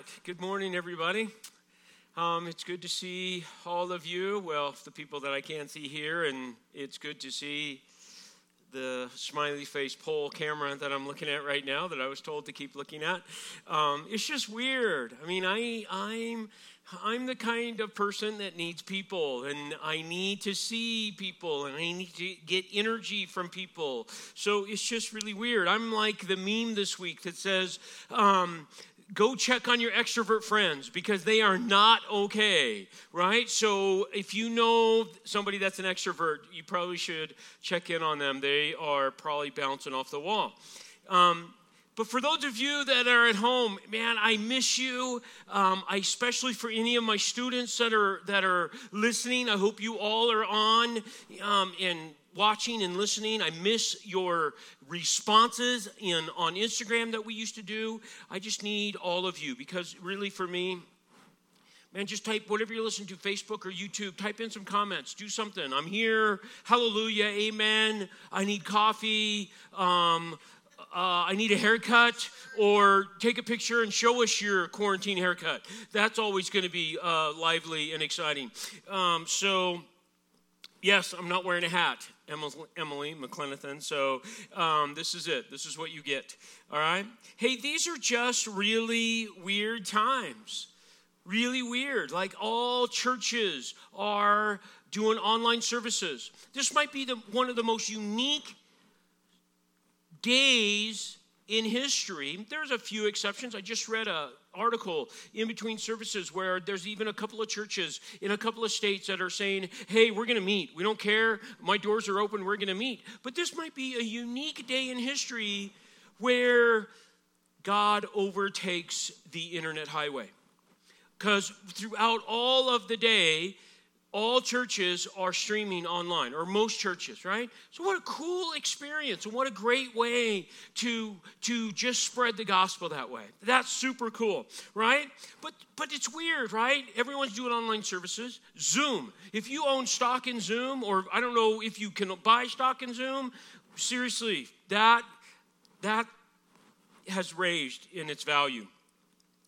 right. Good morning, everybody. Um, it's good to see all of you. Well, the people that I can't see here, and it's good to see the smiley face pole camera that I'm looking at right now that I was told to keep looking at. Um, it's just weird. I mean, I I'm I'm the kind of person that needs people, and I need to see people, and I need to get energy from people. So it's just really weird. I'm like the meme this week that says. Um, go check on your extrovert friends because they are not okay, right? So if you know somebody that's an extrovert, you probably should check in on them. They are probably bouncing off the wall. Um, but for those of you that are at home, man, I miss you. Um, I, especially for any of my students that are that are listening. I hope you all are on um, and watching and listening. I miss your responses in on Instagram that we used to do. I just need all of you because really for me, man, just type whatever you're listening to, Facebook or YouTube, type in some comments, do something. I'm here, hallelujah, amen. I need coffee. Um, uh, I need a haircut, or take a picture and show us your quarantine haircut. That's always going to be uh, lively and exciting. Um, so, yes, I'm not wearing a hat. Emily McClenathan. So um, this is it. This is what you get. All right. Hey, these are just really weird times. Really weird. Like all churches are doing online services. This might be the, one of the most unique days in history. There's a few exceptions. I just read a article in between services where there's even a couple of churches in a couple of states that are saying, hey, we're going to meet. We don't care. My doors are open. We're going to meet. But this might be a unique day in history where God overtakes the internet highway. Because throughout all of the day, all churches are streaming online, or most churches, right? So what a cool experience, and what a great way to to just spread the gospel that way. That's super cool, right? But but it's weird, right? Everyone's doing online services. Zoom. If you own stock in Zoom, or I don't know if you can buy stock in Zoom, seriously, that that has raised in its value.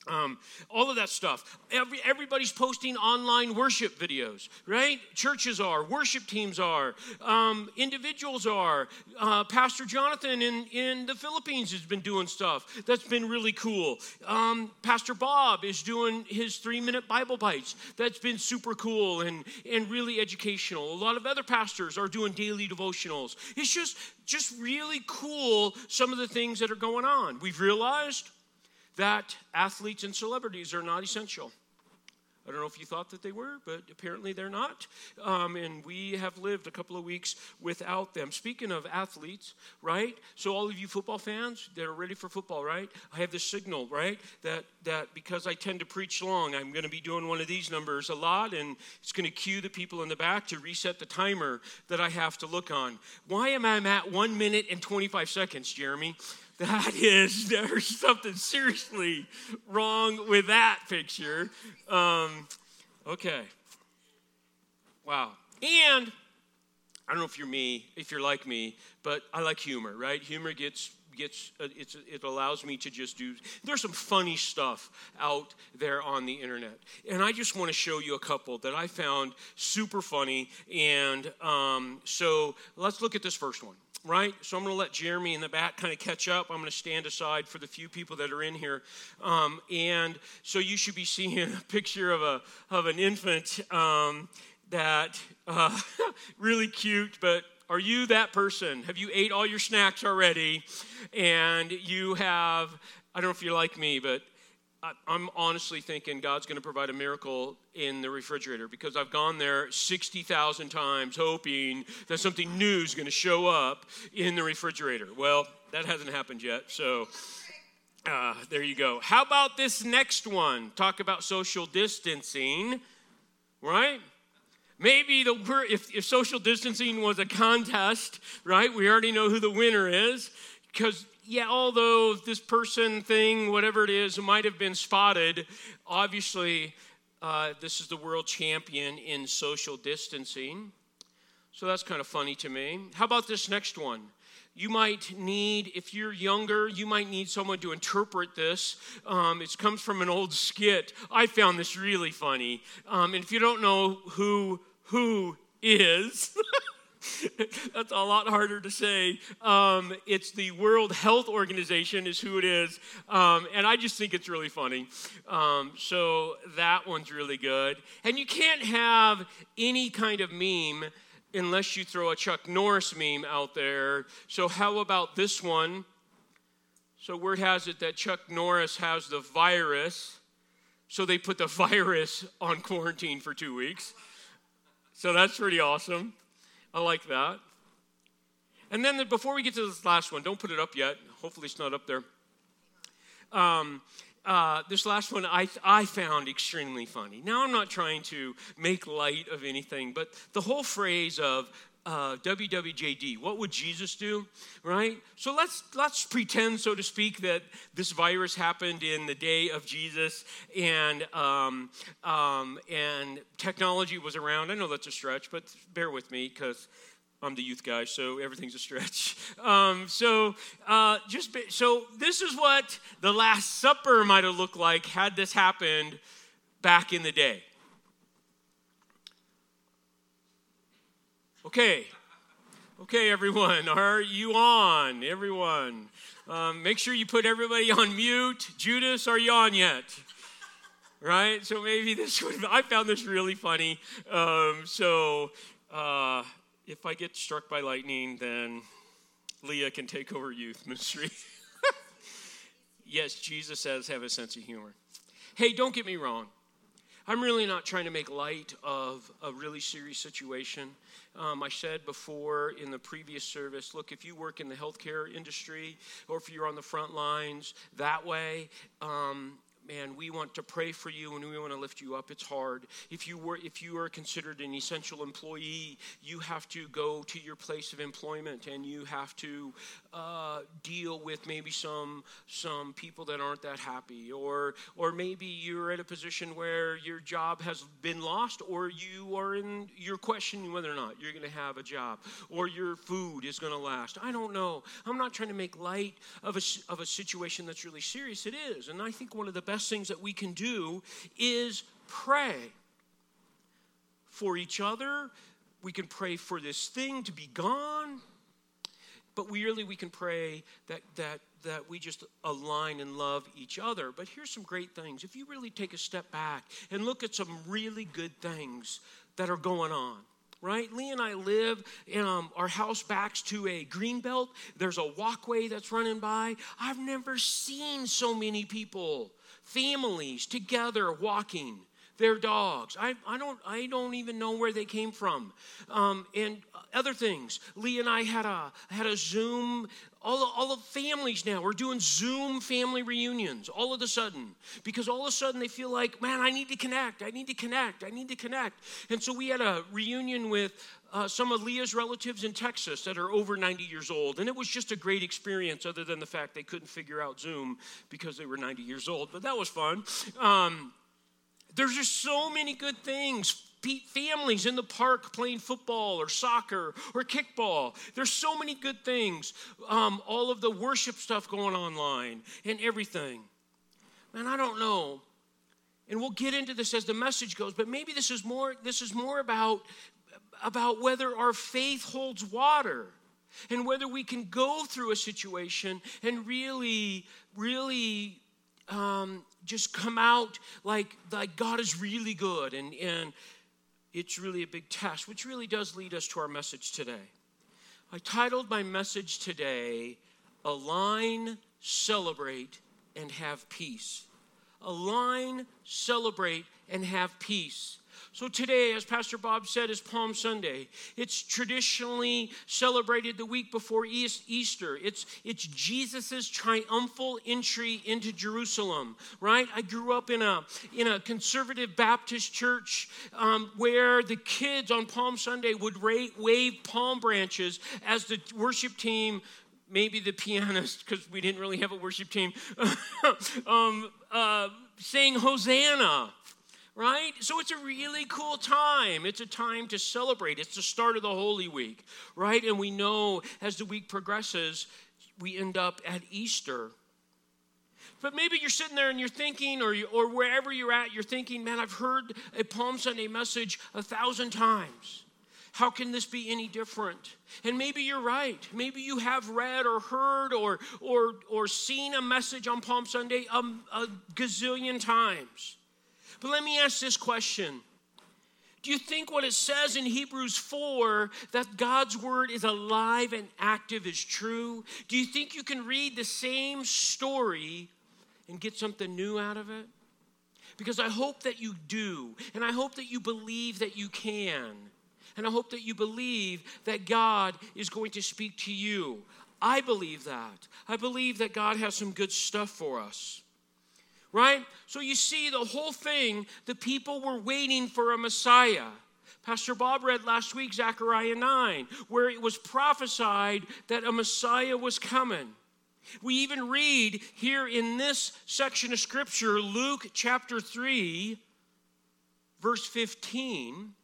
Um, all of that stuff. Every, everybody's posting online worship videos, right? Churches are, worship teams are, um, individuals are. Uh, Pastor Jonathan in, in the Philippines has been doing stuff that's been really cool. Um, Pastor Bob is doing his three minute Bible bites. That's been super cool and, and really educational. A lot of other pastors are doing daily devotionals. It's just, just really cool some of the things that are going on. We've realized that athletes and celebrities are not essential. I don't know if you thought that they were, but apparently they're not. Um, and we have lived a couple of weeks without them. Speaking of athletes, right? So all of you football fans that are ready for football, right? I have this signal, right? That that because I tend to preach long, I'm going to be doing one of these numbers a lot, and it's going to cue the people in the back to reset the timer that I have to look on. Why am I at one minute and 25 seconds, Jeremy? That is, there's something seriously wrong with that picture. Um, okay. Wow. And I don't know if you're me, if you're like me, but I like humor, right? Humor gets gets uh, it allows me to just do there's some funny stuff out there on the internet and i just want to show you a couple that i found super funny and um, so let's look at this first one right? So I'm going to let Jeremy in the back kind of catch up. I'm going to stand aside for the few people that are in here. Um, and so you should be seeing a picture of, a, of an infant um, that uh, really cute, but are you that person? Have you ate all your snacks already? And you have, I don't know if you're like me, but I'm honestly thinking God's going to provide a miracle in the refrigerator because I've gone there 60,000 times hoping that something new is going to show up in the refrigerator. Well, that hasn't happened yet. So uh, there you go. How about this next one? Talk about social distancing, right? Maybe the if, if social distancing was a contest, right? We already know who the winner is because yeah, although this person thing, whatever it is, might have been spotted, obviously uh, this is the world champion in social distancing. So that's kind of funny to me. How about this next one? you might need, if you're younger, you might need someone to interpret this. Um, it comes from an old skit. I found this really funny. Um, and if you don't know who who is, that's a lot harder to say. Um, it's the World Health Organization is who it is, um, and I just think it's really funny. Um, so that one's really good. And you can't have any kind of meme unless you throw a Chuck Norris meme out there. So, how about this one? So, word has it that Chuck Norris has the virus. So, they put the virus on quarantine for two weeks. So, that's pretty awesome. I like that. And then, before we get to this last one, don't put it up yet. Hopefully, it's not up there. Um, uh, this last one I, I found extremely funny. Now, I'm not trying to make light of anything, but the whole phrase of uh, WWJD, what would Jesus do, right? So let's let's pretend, so to speak, that this virus happened in the day of Jesus, and um, um, and technology was around. I know that's a stretch, but bear with me because I'm the youth guy, so everything's a stretch. Um, so, uh, just be, so this is what the Last Supper might have looked like had this happened back in the day. Okay, okay, everyone, are you on? Everyone, um, make sure you put everybody on mute. Judas, are you on yet? Right. So maybe this would. I found this really funny. Um, so. Uh, if I get struck by lightning, then Leah can take over youth ministry. yes, Jesus says have a sense of humor. Hey, don't get me wrong. I'm really not trying to make light of a really serious situation. Um, I said before in the previous service look, if you work in the healthcare industry or if you're on the front lines that way, um, man, we want to pray for you and we want to lift you up. It's hard. If you were if you are considered an essential employee, you have to go to your place of employment and you have to uh, deal with maybe some some people that aren't that happy, or or maybe you're at a position where your job has been lost, or you are in you're questioning whether or not you're going to have a job, or your food is going to last. I don't know. I'm not trying to make light of a of a situation that's really serious. It is, and I think one of the best things that we can do is pray for each other. We can pray for this thing to be gone. But we really we can pray that that that we just align and love each other. But here's some great things. If you really take a step back and look at some really good things that are going on, right? Leah and I live, in, um, our house backs to a green belt. There's a walkway that's running by. I've never seen so many people families together walking their dogs. I, I, don't, I don't even know where they came from. Um, and other things. Leah and I had a, had a Zoom. All, all the families now, we're doing Zoom family reunions all of a sudden because all of a sudden they feel like, man, I need to connect. I need to connect. I need to connect. And so we had a reunion with uh, some of Leah's relatives in Texas that are over 90 years old. And it was just a great experience, other than the fact they couldn't figure out Zoom because they were 90 years old. But that was fun. Um, there's just so many good things. Families in the park playing football or soccer or kickball. There's so many good things. Um, all of the worship stuff going online and everything. Man, I don't know. And we'll get into this as the message goes, but maybe this is more, this is more about, about whether our faith holds water and whether we can go through a situation and really, really um, just come out like, like God is really good and, and it's really a big test, which really does lead us to our message today. I titled my message today, Align, Celebrate, and Have Peace. Align, celebrate, and have peace. So today, as Pastor Bob said, is Palm Sunday. It's traditionally celebrated the week before Easter. It's, it's Jesus' triumphal entry into Jerusalem, right? I grew up in a, in a conservative Baptist church um, where the kids on Palm Sunday would ra- wave palm branches as the worship team maybe the pianist, because we didn't really have a worship team, um, uh, saying Hosanna right? So it's a really cool time. It's a time to celebrate. It's the start of the Holy Week, right? And we know as the week progresses, we end up at Easter. But maybe you're sitting there and you're thinking, or, you, or wherever you're at, you're thinking, man, I've heard a Palm Sunday message a thousand times. How can this be any different? And maybe you're right. Maybe you have read or heard or, or, or seen a message on Palm Sunday a, a gazillion times. But let me ask this question Do you think what it says in Hebrews 4 that God's word is alive and active is true? Do you think you can read the same story and get something new out of it? Because I hope that you do, and I hope that you believe that you can. And I hope that you believe that God is going to speak to you. I believe that. I believe that God has some good stuff for us right? So you see, the whole thing, the people were waiting for a Messiah. Pastor Bob read last week Zechariah 9, where it was prophesied that a Messiah was coming. We even read here in this section of scripture, Luke chapter 3, verse 15.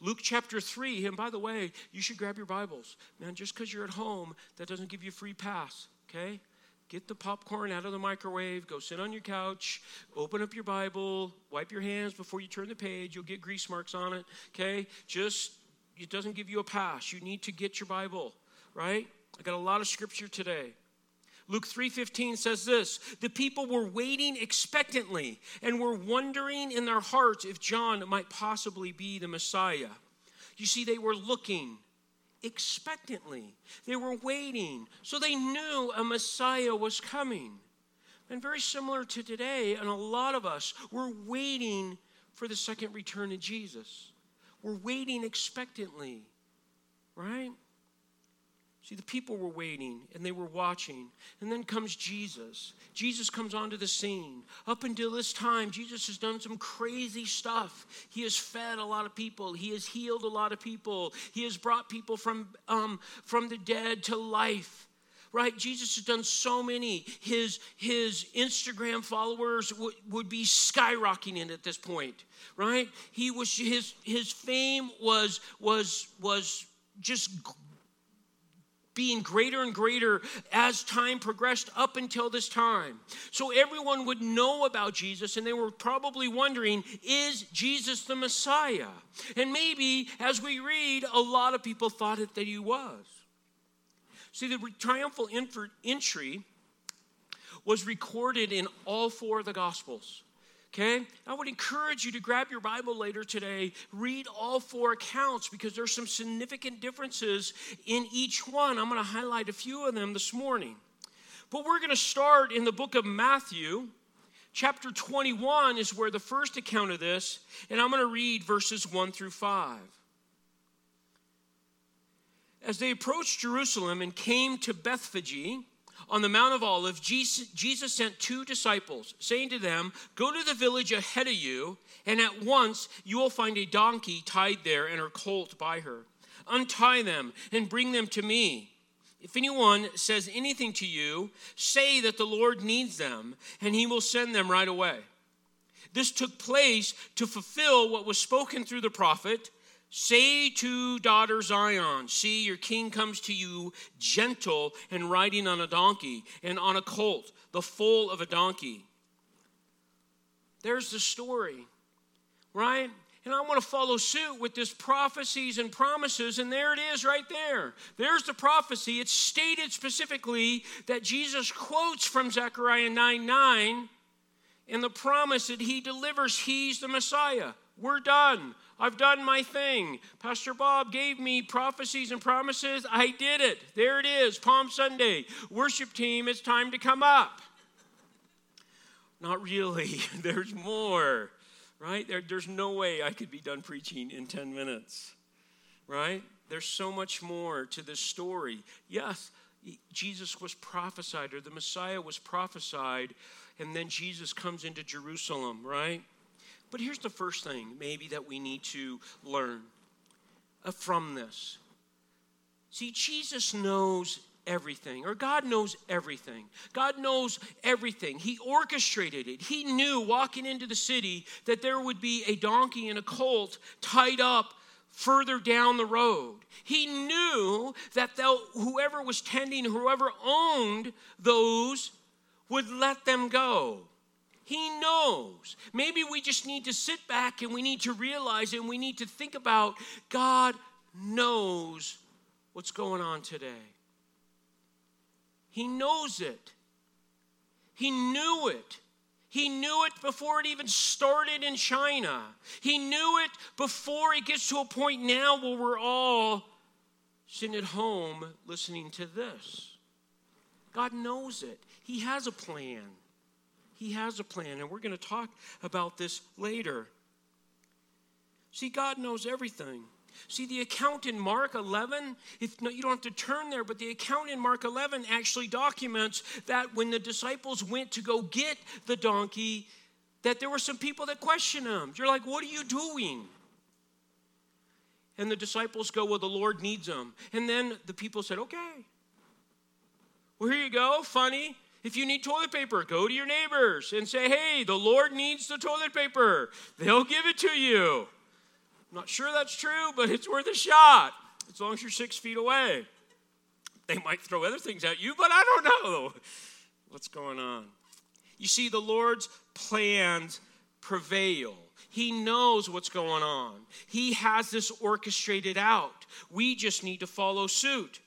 Luke chapter 3, and by the way, you should grab your Bibles. Man, just because you're at home, that doesn't give you a free pass, okay? Get the popcorn out of the microwave, go sit on your couch, open up your Bible, wipe your hands before you turn the page. You'll get grease marks on it, okay? Just, it doesn't give you a pass. You need to get your Bible, right? I got a lot of scripture today. Luke 3:15 says this, the people were waiting expectantly and were wondering in their hearts if John might possibly be the Messiah. You see they were looking expectantly. They were waiting. So they knew a Messiah was coming. And very similar to today, and a lot of us, we're waiting for the second return of Jesus. We're waiting expectantly, right? See, the people were waiting and they were watching. And then comes Jesus. Jesus comes onto the scene. Up until this time, Jesus has done some crazy stuff. He has fed a lot of people, he has healed a lot of people, he has brought people from, um, from the dead to life. Right? Jesus has done so many. His, his Instagram followers w- would be skyrocketing at this point. Right? He was his his fame was was was just being greater and greater as time progressed up until this time. So everyone would know about Jesus, and they were probably wondering, is Jesus the Messiah? And maybe as we read, a lot of people thought it, that he was. See, the triumphal entry was recorded in all four of the Gospels. Okay? I would encourage you to grab your Bible later today, read all four accounts because there's some significant differences in each one. I'm going to highlight a few of them this morning. But we're going to start in the book of Matthew. Chapter 21 is where the first account of this, and I'm going to read verses 1 through 5. As they approached Jerusalem and came to Bethphage, on the Mount of Olives, Jesus sent two disciples, saying to them, Go to the village ahead of you, and at once you will find a donkey tied there and her colt by her. Untie them and bring them to me. If anyone says anything to you, say that the Lord needs them, and he will send them right away. This took place to fulfill what was spoken through the prophet Say to daughter Zion, See, your king comes to you gentle and riding on a donkey and on a colt, the foal of a donkey. There's the story, right? And I want to follow suit with this prophecies and promises, and there it is right there. There's the prophecy. It's stated specifically that Jesus quotes from Zechariah 9 9 and the promise that he delivers, he's the Messiah. We're done. I've done my thing. Pastor Bob gave me prophecies and promises. I did it. There it is, Palm Sunday. Worship team, it's time to come up. Not really. There's more, right? There, there's no way I could be done preaching in 10 minutes, right? There's so much more to this story. Yes, Jesus was prophesied, or the Messiah was prophesied, and then Jesus comes into Jerusalem, right? But here's the first thing, maybe, that we need to learn uh, from this. See, Jesus knows everything, or God knows everything. God knows everything. He orchestrated it. He knew walking into the city that there would be a donkey and a colt tied up further down the road. He knew that whoever was tending, whoever owned those, would let them go. He knows. Maybe we just need to sit back and we need to realize and we need to think about God knows what's going on today. He knows it. He knew it. He knew it before it even started in China. He knew it before it gets to a point now where we're all sitting at home listening to this. God knows it. He has a plan. He has a plan, and we're going to talk about this later. See, God knows everything. See, the account in Mark 11, if, no, you don't have to turn there, but the account in Mark 11 actually documents that when the disciples went to go get the donkey, that there were some people that questioned him. You're like, what are you doing? And the disciples go, well, the Lord needs them. And then the people said, okay. Well, here you go. Funny. If you need toilet paper, go to your neighbors and say, hey, the Lord needs the toilet paper. They'll give it to you. I'm not sure that's true, but it's worth a shot as long as you're six feet away. They might throw other things at you, but I don't know what's going on. You see, the Lord's plans prevail. He knows what's going on. He has this orchestrated out. We just need to follow suit.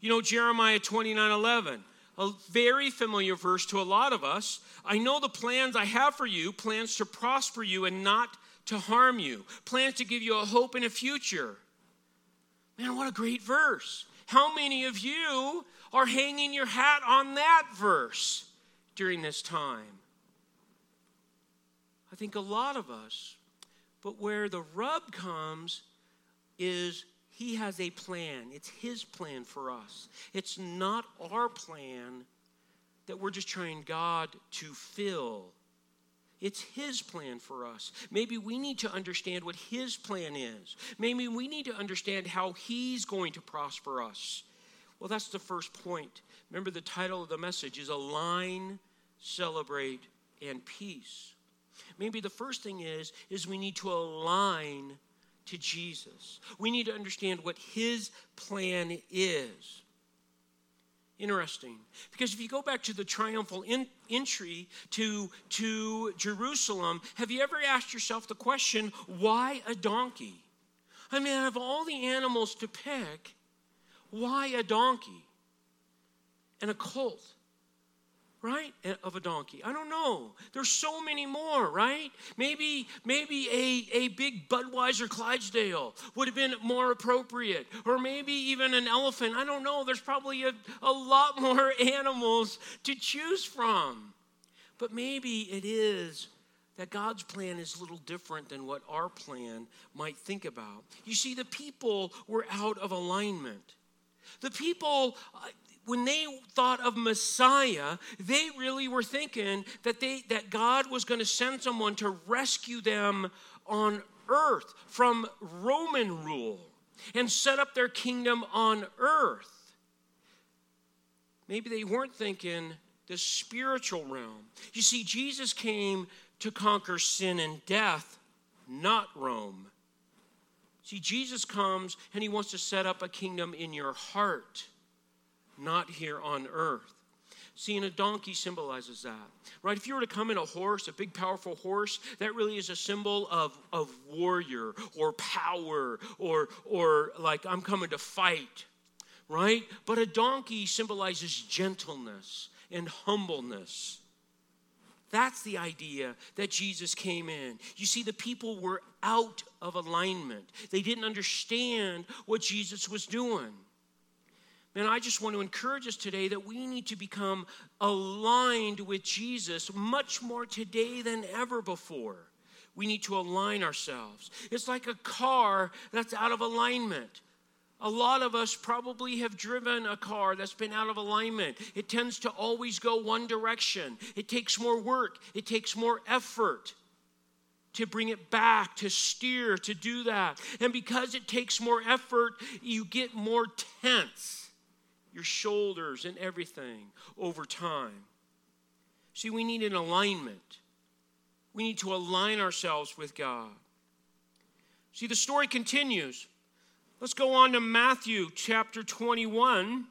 You know, Jeremiah 29 11 a very familiar verse to a lot of us. I know the plans I have for you, plans to prosper you and not to harm you, plans to give you a hope and a future. Man, what a great verse. How many of you are hanging your hat on that verse during this time? I think a lot of us. But where the rub comes is he has a plan. It's His plan for us. It's not our plan that we're just trying God to fill. It's His plan for us. Maybe we need to understand what His plan is. Maybe we need to understand how He's going to prosper us. Well, that's the first point. Remember, the title of the message is Align, Celebrate, and Peace. Maybe the first thing is, is we need to align to Jesus. We need to understand what his plan is. Interesting. Because if you go back to the triumphal in, entry to, to Jerusalem, have you ever asked yourself the question, why a donkey? I mean, out of all the animals to pick, why a donkey and a colt? Right eh, of a donkey. I don't know. There's so many more right? Maybe maybe a, a big budweiser clydesdale would have been more appropriate or maybe even an elephant. I don't know. There's probably a, a lot more animals to choose from. But maybe it is that God's plan is a little different than what our plan might think about. You see, the people were out of alignment. The people, uh, when they thought of Messiah, they really were thinking that, they, that God was going to send someone to rescue them on earth from Roman rule and set up their kingdom on earth. Maybe they weren't thinking the spiritual realm. You see, Jesus came to conquer sin and death, not Rome. See, Jesus comes and he wants to set up a kingdom in your heart not here on earth. Seeing a donkey symbolizes that, right? If you were to come in a horse, a big, powerful horse, that really is a symbol of, of warrior or power or, or like I'm coming to fight, right? But a donkey symbolizes gentleness and humbleness. That's the idea that Jesus came in. You see, the people were out of alignment, they didn't understand what Jesus was doing. Man, I just want to encourage us today that we need to become aligned with Jesus much more today than ever before. We need to align ourselves. It's like a car that's out of alignment. A lot of us probably have driven a car that's been out of alignment. It tends to always go one direction. It takes more work, it takes more effort to bring it back, to steer, to do that. And because it takes more effort, you get more tense your shoulders, and everything over time. See, we need an alignment. We need to align ourselves with God. See, the story continues. Let's go on to Matthew chapter 21,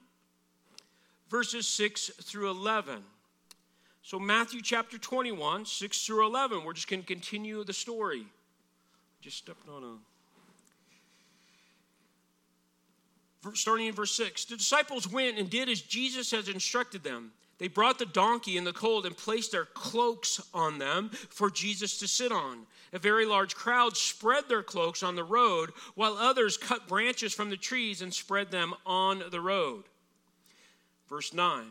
verses 6 through 11. So, Matthew chapter 21, 6 through 11, we're just going to continue the story. Just stepped on a. Starting in verse 6. The disciples went and did as Jesus has instructed them. They brought the donkey and the colt and placed their cloaks on them for Jesus to sit on. A very large crowd spread their cloaks on the road, while others cut branches from the trees and spread them on the road. Verse 9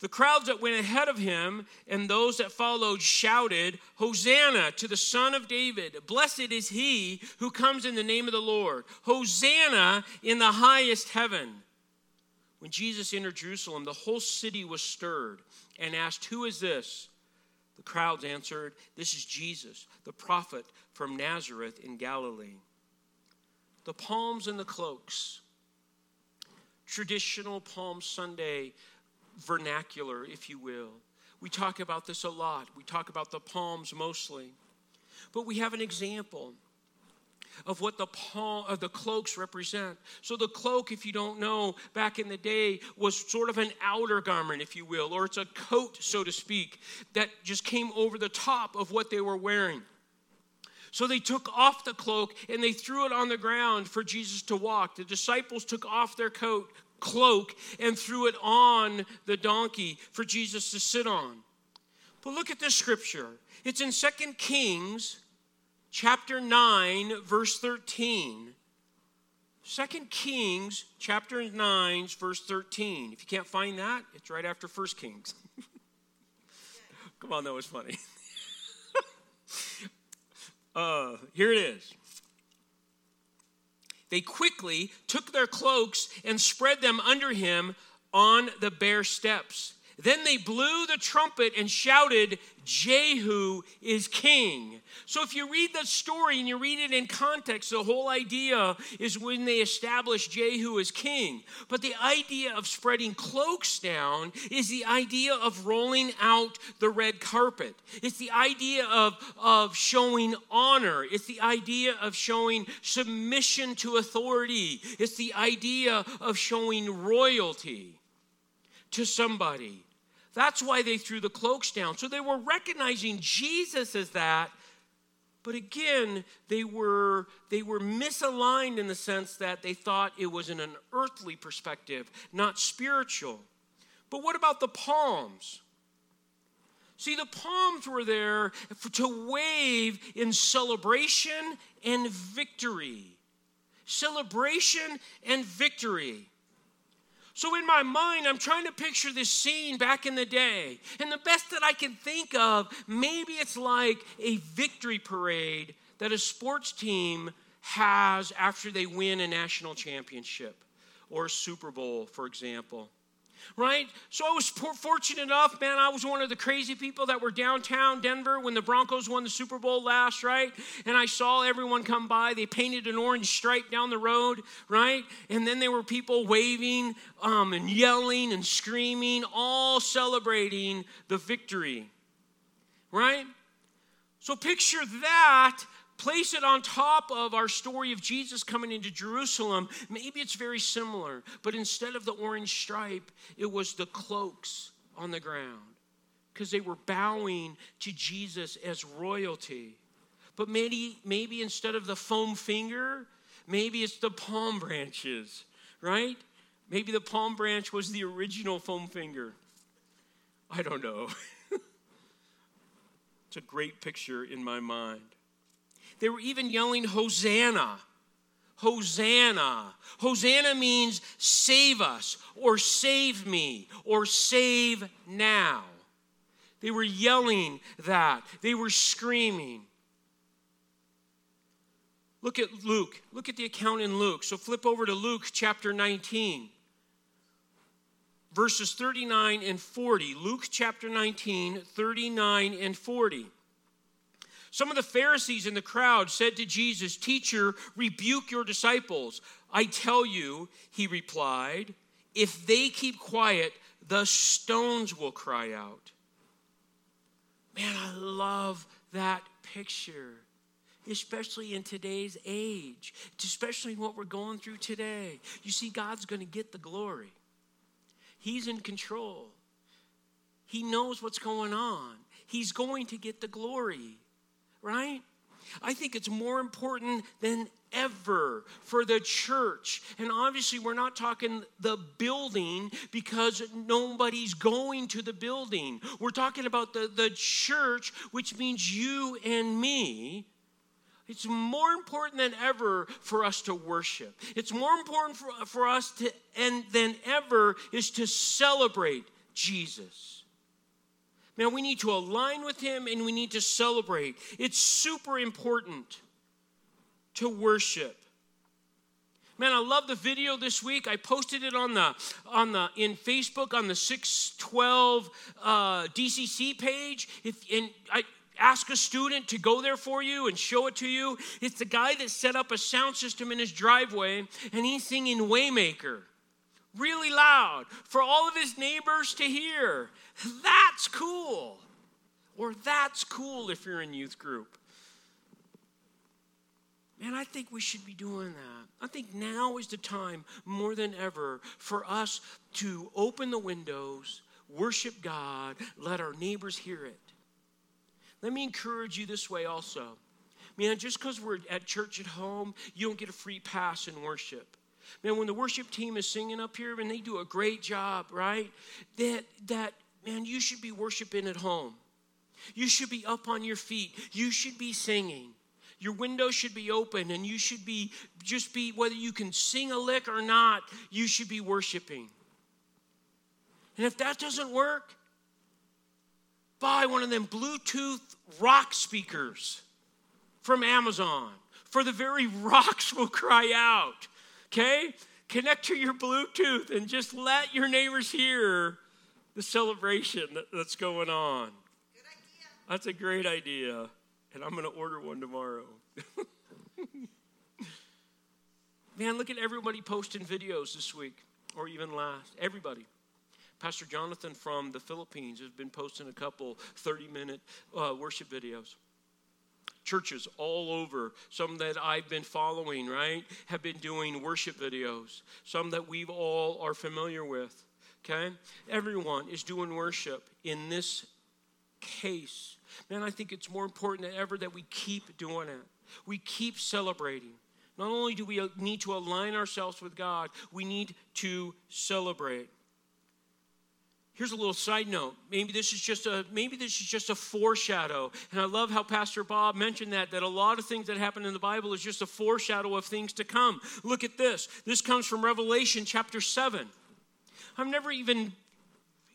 The crowds that went ahead of him and those that followed shouted, Hosanna to the Son of David! Blessed is he who comes in the name of the Lord! Hosanna in the highest heaven! When Jesus entered Jerusalem, the whole city was stirred and asked, Who is this? The crowds answered, This is Jesus, the prophet from Nazareth in Galilee. The palms and the cloaks, traditional Palm Sunday vernacular, if you will. We talk about this a lot. We talk about the palms mostly. But we have an example of what the palm of the cloaks represent. So the cloak, if you don't know, back in the day was sort of an outer garment, if you will, or it's a coat, so to speak, that just came over the top of what they were wearing. So they took off the cloak and they threw it on the ground for Jesus to walk. The disciples took off their coat, cloak, and threw it on the donkey for Jesus to sit on. But look at this scripture. It's in Second Kings chapter 9, verse 13. 2 Kings chapter 9, verse 13. If you can't find that, it's right after 1 Kings. Come on, that was funny. uh, here it is. They quickly took their cloaks and spread them under him on the bare steps. Then they blew the trumpet and shouted, Jehu is king. So if you read the story and you read it in context, the whole idea is when they established Jehu as king. But the idea of spreading cloaks down is the idea of rolling out the red carpet. It's the idea of, of showing honor. It's the idea of showing submission to authority. It's the idea of showing royalty to somebody. That's why they threw the cloaks down. So they were recognizing Jesus as that. But again, they were, they were misaligned in the sense that they thought it was in an earthly perspective, not spiritual. But what about the palms? See, the palms were there for, to wave in celebration and victory. Celebration and victory. So, in my mind, I'm trying to picture this scene back in the day. And the best that I can think of, maybe it's like a victory parade that a sports team has after they win a national championship or a Super Bowl, for example right? So I was fortunate enough, man. I was one of the crazy people that were downtown Denver when the Broncos won the Super Bowl last, right? And I saw everyone come by. They painted an orange stripe down the road, right? And then there were people waving um, and yelling and screaming, all celebrating the victory, right? So picture that place it on top of our story of Jesus coming into Jerusalem, maybe it's very similar, but instead of the orange stripe, it was the cloaks on the ground because they were bowing to Jesus as royalty. But maybe, maybe instead of the foam finger, maybe it's the palm branches, right? Maybe the palm branch was the original foam finger. I don't know. it's a great picture in my mind. They were even yelling, Hosanna. Hosanna. Hosanna means save us, or save me, or save now. They were yelling that. They were screaming. Look at Luke. Look at the account in Luke. So flip over to Luke chapter 19, verses 39 and 40. Luke chapter 19, 39 and 40. Some of the Pharisees in the crowd said to Jesus, Teacher, rebuke your disciples. I tell you, he replied, if they keep quiet, the stones will cry out. Man, I love that picture, especially in today's age, especially what we're going through today. You see, God's going to get the glory, He's in control, He knows what's going on. He's going to get the glory, right? I think it's more important than ever for the church. And obviously, we're not talking the building because nobody's going to the building. We're talking about the, the church, which means you and me. It's more important than ever for us to worship. It's more important for, for us to, and than ever is to celebrate Jesus. Man, we need to align with him and we need to celebrate. It's super important to worship. Man, I love the video this week. I posted it on the on the in Facebook on the 612 uh, DCC page. If and I ask a student to go there for you and show it to you. It's the guy that set up a sound system in his driveway and he's singing Waymaker really loud for all of his neighbors to hear. That's cool. Or that's cool if you're in youth group. Man, I think we should be doing that. I think now is the time more than ever for us to open the windows, worship God, let our neighbors hear it. Let me encourage you this way also. Man, just because we're at church at home, you don't get a free pass in worship. Man, when the worship team is singing up here and they do a great job, right? That that man, you should be worshiping at home. You should be up on your feet. You should be singing. Your window should be open and you should be just be, whether you can sing a lick or not, you should be worshiping. And if that doesn't work, buy one of them Bluetooth rock speakers from Amazon, for the very rocks will cry out. Okay? Connect to your Bluetooth and just let your neighbors hear the celebration that's going on. That's a great idea and I'm going to order one tomorrow. Man, look at everybody posting videos this week or even last. Everybody. Pastor Jonathan from the Philippines has been posting a couple 30 minute uh, worship videos. Churches all over, some that I've been following, right, have been doing worship videos, some that we've all are familiar with. Okay? Everyone is doing worship in this case Man, I think it's more important than ever that we keep doing it. We keep celebrating. Not only do we uh, need to align ourselves with God, we need to celebrate. Here's a little side note. Maybe this is just a maybe this is just a foreshadow. And I love how Pastor Bob mentioned that that a lot of things that happen in the Bible is just a foreshadow of things to come. Look at this. This comes from Revelation chapter 7. I've never even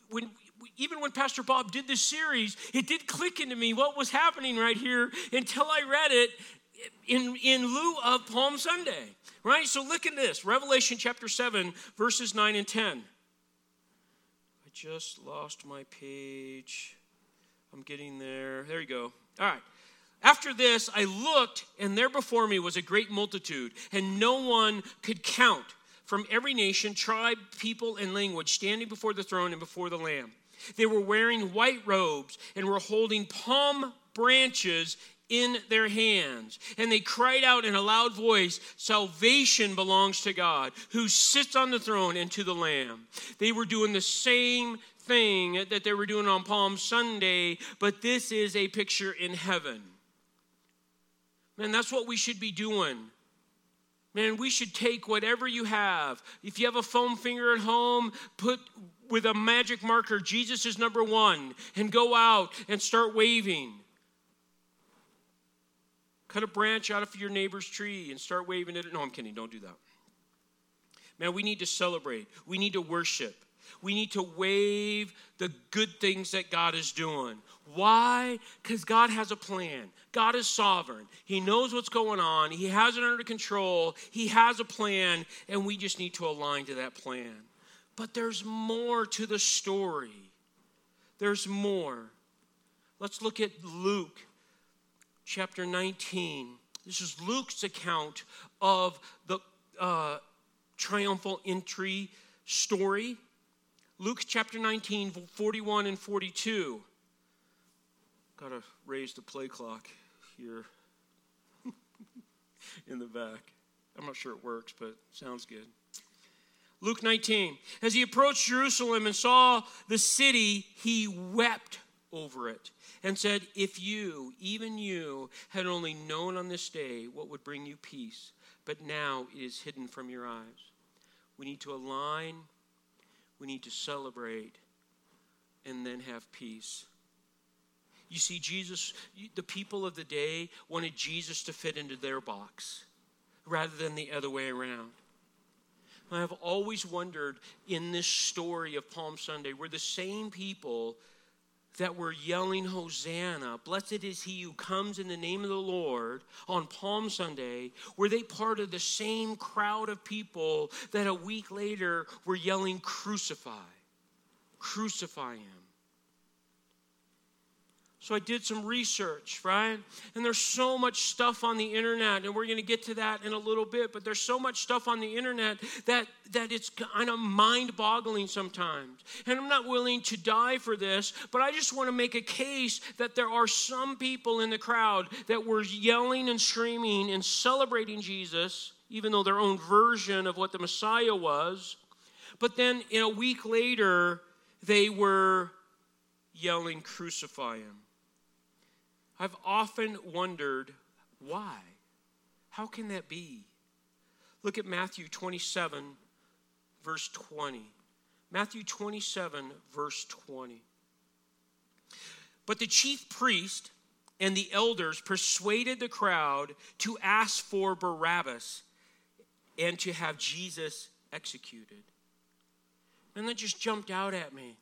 when even when Pastor Bob did this series, it did click into me what was happening right here until I read it in, in lieu of Palm Sunday, right? So look at this Revelation chapter 7, verses 9 and 10. Just lost my page. I'm getting there. There you go. All right. After this, I looked, and there before me was a great multitude, and no one could count from every nation, tribe, people, and language standing before the throne and before the Lamb. They were wearing white robes and were holding palm branches in their hands. And they cried out in a loud voice Salvation belongs to God, who sits on the throne and to the Lamb. They were doing the same thing that they were doing on Palm Sunday, but this is a picture in heaven. Man, that's what we should be doing. Man, we should take whatever you have. If you have a foam finger at home, put with a magic marker, Jesus is number one, and go out and start waving. Cut a branch out of your neighbor's tree and start waving it. No, I'm kidding. Don't do that. Man, we need to celebrate. We need to worship. We need to wave the good things that God is doing. Why? Because God has a plan. God is sovereign. He knows what's going on. He has it under control. He has a plan, and we just need to align to that plan. But there's more to the story. There's more. Let's look at Luke chapter 19. This is Luke's account of the uh, triumphal entry story. Luke chapter 19, 41 and 42. Got to raise the play clock here in the back. I'm not sure it works, but sounds good. Luke 19. As he approached Jerusalem and saw the city, he wept over it and said, If you, even you, had only known on this day what would bring you peace, but now it is hidden from your eyes. We need to align, we need to celebrate, and then have peace. You see, Jesus, the people of the day wanted Jesus to fit into their box rather than the other way around. I have always wondered in this story of Palm Sunday, were the same people that were yelling, Hosanna, blessed is he who comes in the name of the Lord on Palm Sunday, were they part of the same crowd of people that a week later were yelling, Crucify, crucify him? So I did some research, right? And there's so much stuff on the internet, and we're going to get to that in a little bit, but there's so much stuff on the internet that, that it's kind of mind boggling sometimes. And I'm not willing to die for this, but I just want to make a case that there are some people in the crowd that were yelling and screaming and celebrating Jesus, even though their own version of what the Messiah was. But then in a week later, they were yelling, Crucify him. I've often wondered why. How can that be? Look at Matthew 27, verse 20. Matthew 27, verse 20. But the chief priest and the elders persuaded the crowd to ask for Barabbas and to have Jesus executed. And that just jumped out at me.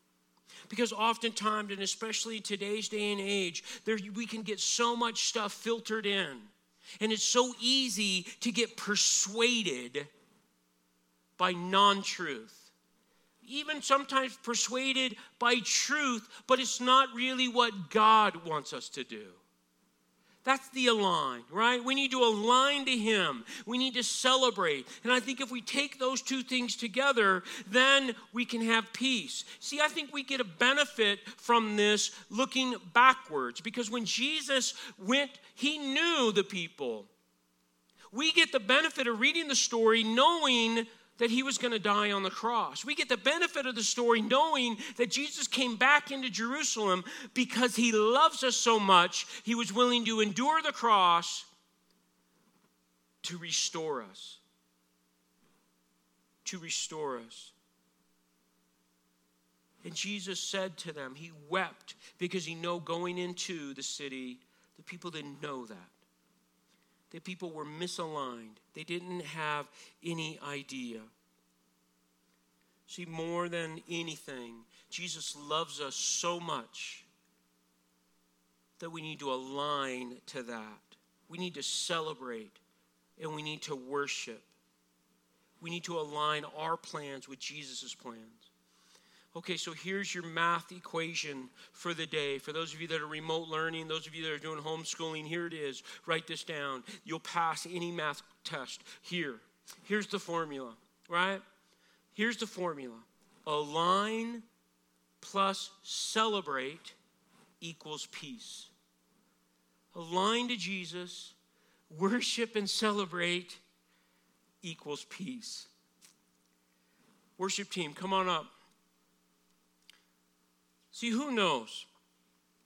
Because oftentimes, and especially today's day and age, there, we can get so much stuff filtered in. And it's so easy to get persuaded by non truth. Even sometimes persuaded by truth, but it's not really what God wants us to do. That's the align, right? We need to align to Him. We need to celebrate. And I think if we take those two things together, then we can have peace. See, I think we get a benefit from this looking backwards because when Jesus went, He knew the people. We get the benefit of reading the story knowing that he was going to die on the cross. We get the benefit of the story knowing that Jesus came back into Jerusalem because he loves us so much, he was willing to endure the cross to restore us. To restore us. And Jesus said to them, He wept because he knew going into the city, the people didn't know that that people were misaligned. They didn't have any idea. See, more than anything, Jesus loves us so much that we need to align to that. We need to celebrate and we need to worship. We need to align our plans with Jesus' plans. Okay, so here's your math equation for the day. For those of you that are remote learning, those of you that are doing homeschooling, here it is. Write this down. You'll pass any math test. Here. Here's the formula, right? Here's the formula align plus celebrate equals peace. Align to Jesus, worship and celebrate equals peace. Worship team, come on up. See, who knows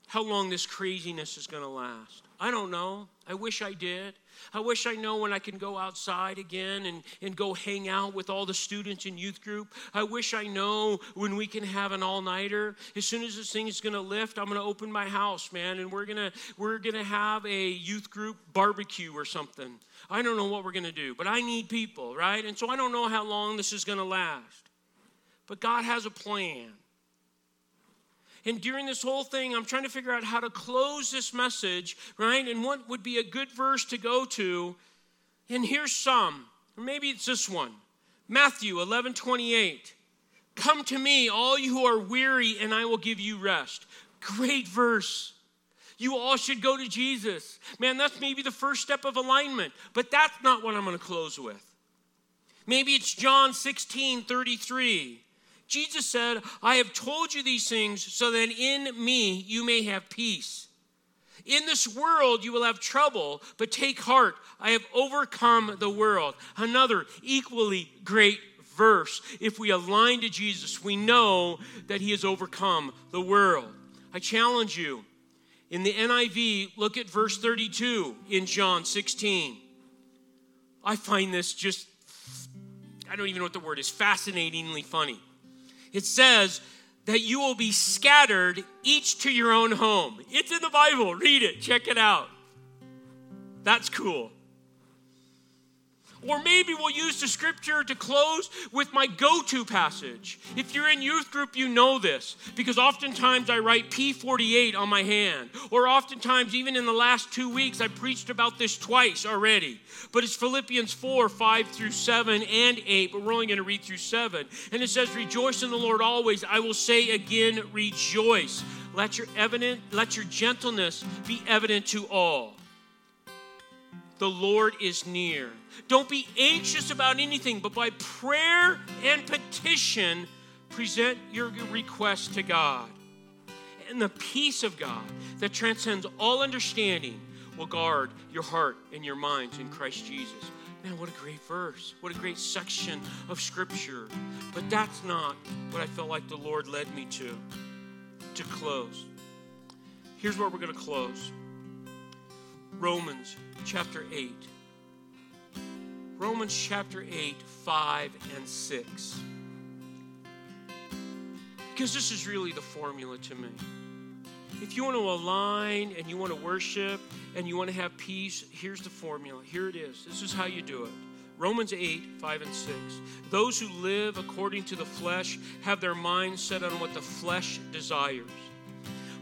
how long this craziness is going to last? I don't know. I wish I did. I wish I know when I can go outside again and, and go hang out with all the students in youth group. I wish I know when we can have an all-nighter. As soon as this thing is gonna lift, I'm gonna open my house, man, and we're gonna we're gonna have a youth group barbecue or something. I don't know what we're gonna do, but I need people, right? And so I don't know how long this is gonna last. But God has a plan. And during this whole thing, I'm trying to figure out how to close this message, right? And what would be a good verse to go to. And here's some, or maybe it's this one Matthew 11 28. Come to me, all you who are weary, and I will give you rest. Great verse. You all should go to Jesus. Man, that's maybe the first step of alignment, but that's not what I'm going to close with. Maybe it's John 16 33. Jesus said, I have told you these things so that in me you may have peace. In this world you will have trouble, but take heart, I have overcome the world. Another equally great verse. If we align to Jesus, we know that he has overcome the world. I challenge you. In the NIV, look at verse 32 in John 16. I find this just, I don't even know what the word is, fascinatingly funny. It says, that you will be scattered each to your own home. It's in the Bible. Read it, check it out. That's cool. Or maybe we'll use the scripture to close with my go to passage. If you're in youth group, you know this because oftentimes I write P48 on my hand. Or oftentimes, even in the last two weeks, I preached about this twice already. But it's Philippians 4 5 through 7 and 8, but we're only going to read through 7. And it says, Rejoice in the Lord always. I will say again, rejoice. Let your evident, let your gentleness be evident to all. The Lord is near. Don't be anxious about anything, but by prayer and petition, present your request to God. And the peace of God that transcends all understanding will guard your heart and your minds in Christ Jesus. Man, what a great verse. What a great section of scripture. But that's not what I felt like the Lord led me to to close. Here's where we're going to close. Romans chapter 8. Romans chapter 8, 5, and 6. Because this is really the formula to me. If you want to align and you want to worship and you want to have peace, here's the formula. Here it is. This is how you do it. Romans 8, 5, and 6. Those who live according to the flesh have their minds set on what the flesh desires.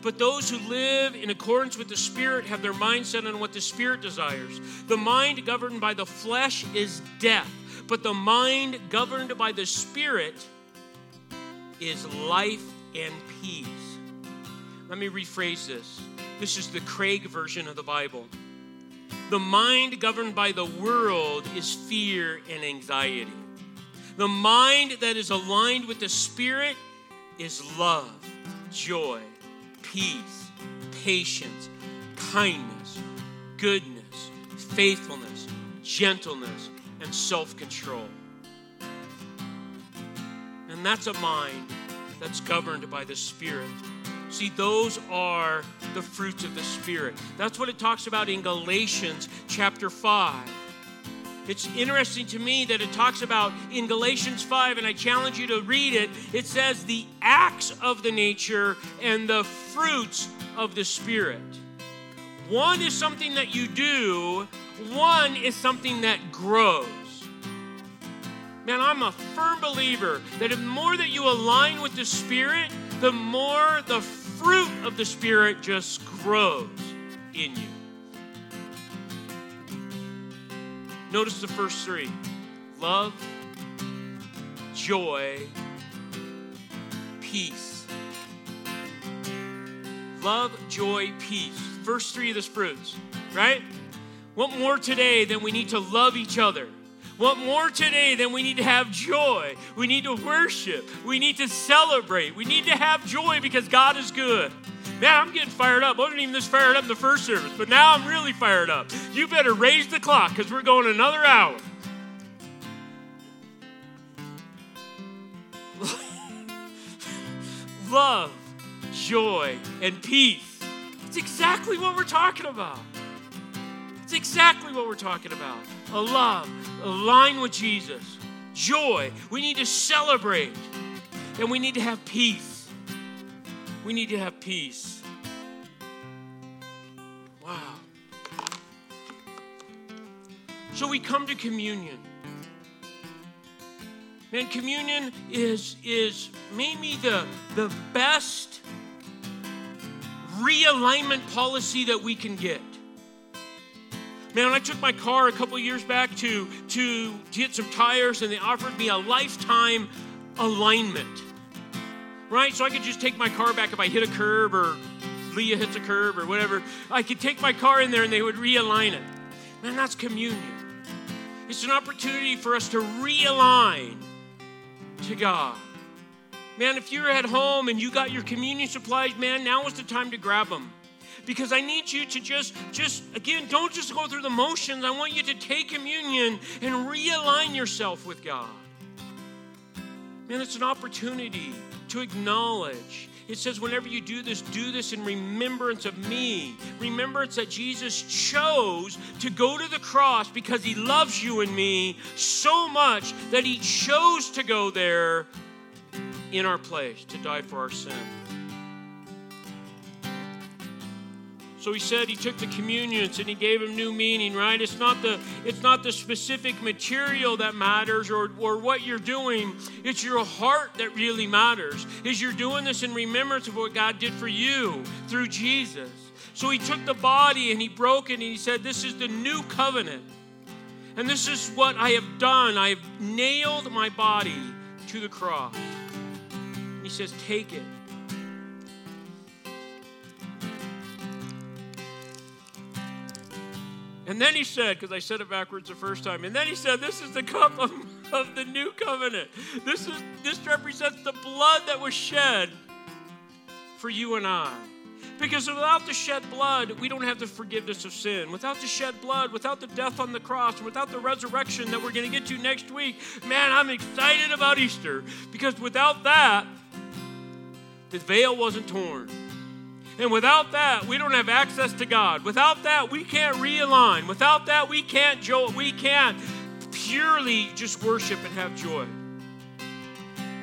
But those who live in accordance with the Spirit have their mindset on what the Spirit desires. The mind governed by the flesh is death, but the mind governed by the Spirit is life and peace. Let me rephrase this. This is the Craig version of the Bible. The mind governed by the world is fear and anxiety. The mind that is aligned with the Spirit is love, joy, peace, patience, kindness, goodness, faithfulness, gentleness, and self control. And that's a mind that's governed by the Spirit. See, those are the fruits of the Spirit. That's what it talks about in Galatians chapter 5. It's interesting to me that it talks about in Galatians 5, and I challenge you to read it. It says the acts of the nature and the fruits of the Spirit. One is something that you do, one is something that grows. Man, I'm a firm believer that the more that you align with the Spirit, the more the fruit of the Spirit just grows in you. Notice the first three love, joy, peace. Love, joy, peace. First three of the fruits, right? What more today than we need to love each other? What more today than we need to have joy? We need to worship. We need to celebrate. We need to have joy because God is good. Man, I'm getting fired up. I wasn't even this fired up in the first service, but now I'm really fired up. You better raise the clock because we're going another hour. Love, joy, and peace. It's exactly what we're talking about. It's exactly what we're talking about. A love, align with Jesus. Joy. We need to celebrate. And we need to have peace. We need to have peace. Wow. So we come to communion. Man, communion is, is maybe the, the best realignment policy that we can get. Man, I took my car a couple years back to, to, to get some tires, and they offered me a lifetime alignment right? So I could just take my car back if I hit a curb or Leah hits a curb or whatever. I could take my car in there and they would realign it. Man, that's communion. It's an opportunity for us to realign to God. Man, if you're at home and you got your communion supplies, man, now is the time to grab them. Because I need you to just, just again, don't just go through the motions. I want you to take communion and realign yourself with God. Man, it's an opportunity to acknowledge. It says, whenever you do this, do this in remembrance of me. Remembrance that Jesus chose to go to the cross because he loves you and me so much that he chose to go there in our place to die for our sin. So he said he took the communions and he gave them new meaning, right? It's not the it's not the specific material that matters or, or what you're doing. It's your heart that really matters. Is you're doing this in remembrance of what God did for you through Jesus. So he took the body and he broke it and he said, This is the new covenant. And this is what I have done. I have nailed my body to the cross. He says, Take it. And then he said, because I said it backwards the first time, and then he said, This is the cup of, of the new covenant. This, is, this represents the blood that was shed for you and I. Because without the shed blood, we don't have the forgiveness of sin. Without the shed blood, without the death on the cross, without the resurrection that we're going to get to next week, man, I'm excited about Easter. Because without that, the veil wasn't torn. And without that, we don't have access to God. Without that, we can't realign. Without that, we can't jo- we can't purely just worship and have joy.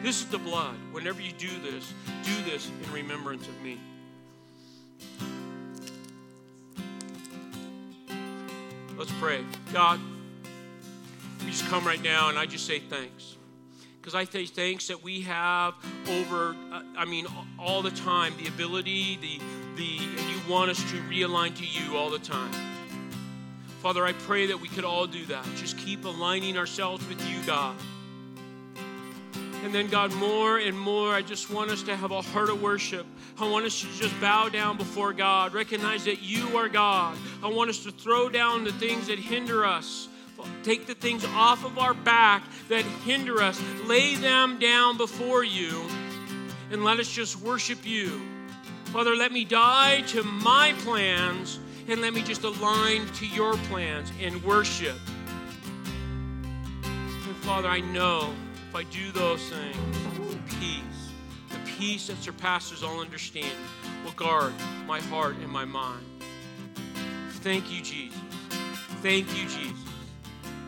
This is the blood. Whenever you do this, do this in remembrance of me. Let's pray. God, we just come right now and I just say thanks because I say thanks that we have over, uh, I mean, all the time, the ability, the, the, and you want us to realign to you all the time. Father, I pray that we could all do that. Just keep aligning ourselves with you, God. And then, God, more and more, I just want us to have a heart of worship. I want us to just bow down before God, recognize that you are God. I want us to throw down the things that hinder us Take the things off of our back that hinder us, lay them down before you, and let us just worship you. Father, let me die to my plans and let me just align to your plans and worship. And Father, I know if I do those things, the peace, the peace that surpasses all understanding, will guard my heart and my mind. Thank you, Jesus. Thank you, Jesus.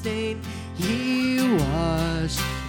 Stain, he washed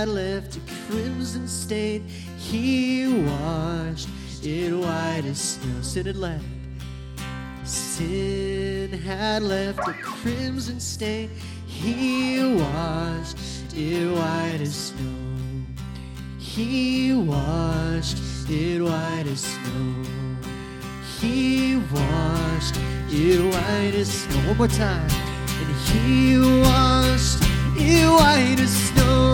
had left a crimson stain. He washed it white as snow. Sin had left. Sin had left a crimson stain. He washed it white as snow. He washed it white as snow. He washed it white as snow. One more time. And he washed it white as snow.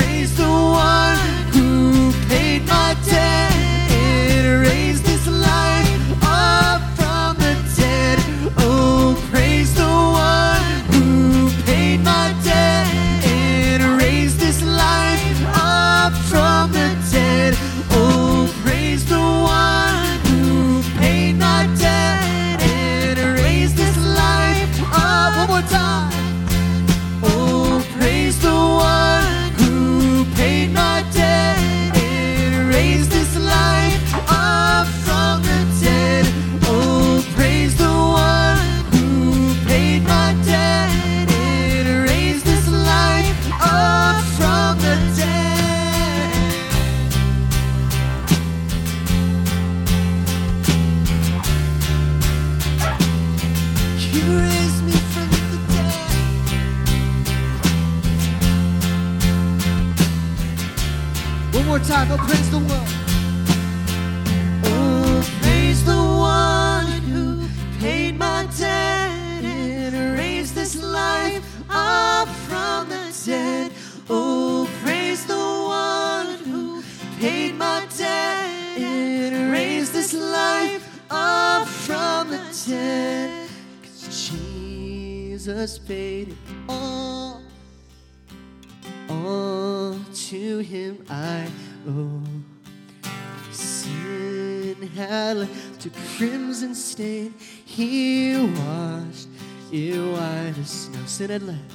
sin had left.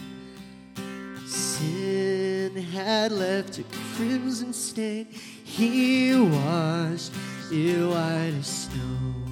Sin had left a crimson stain. He washed it white as snow.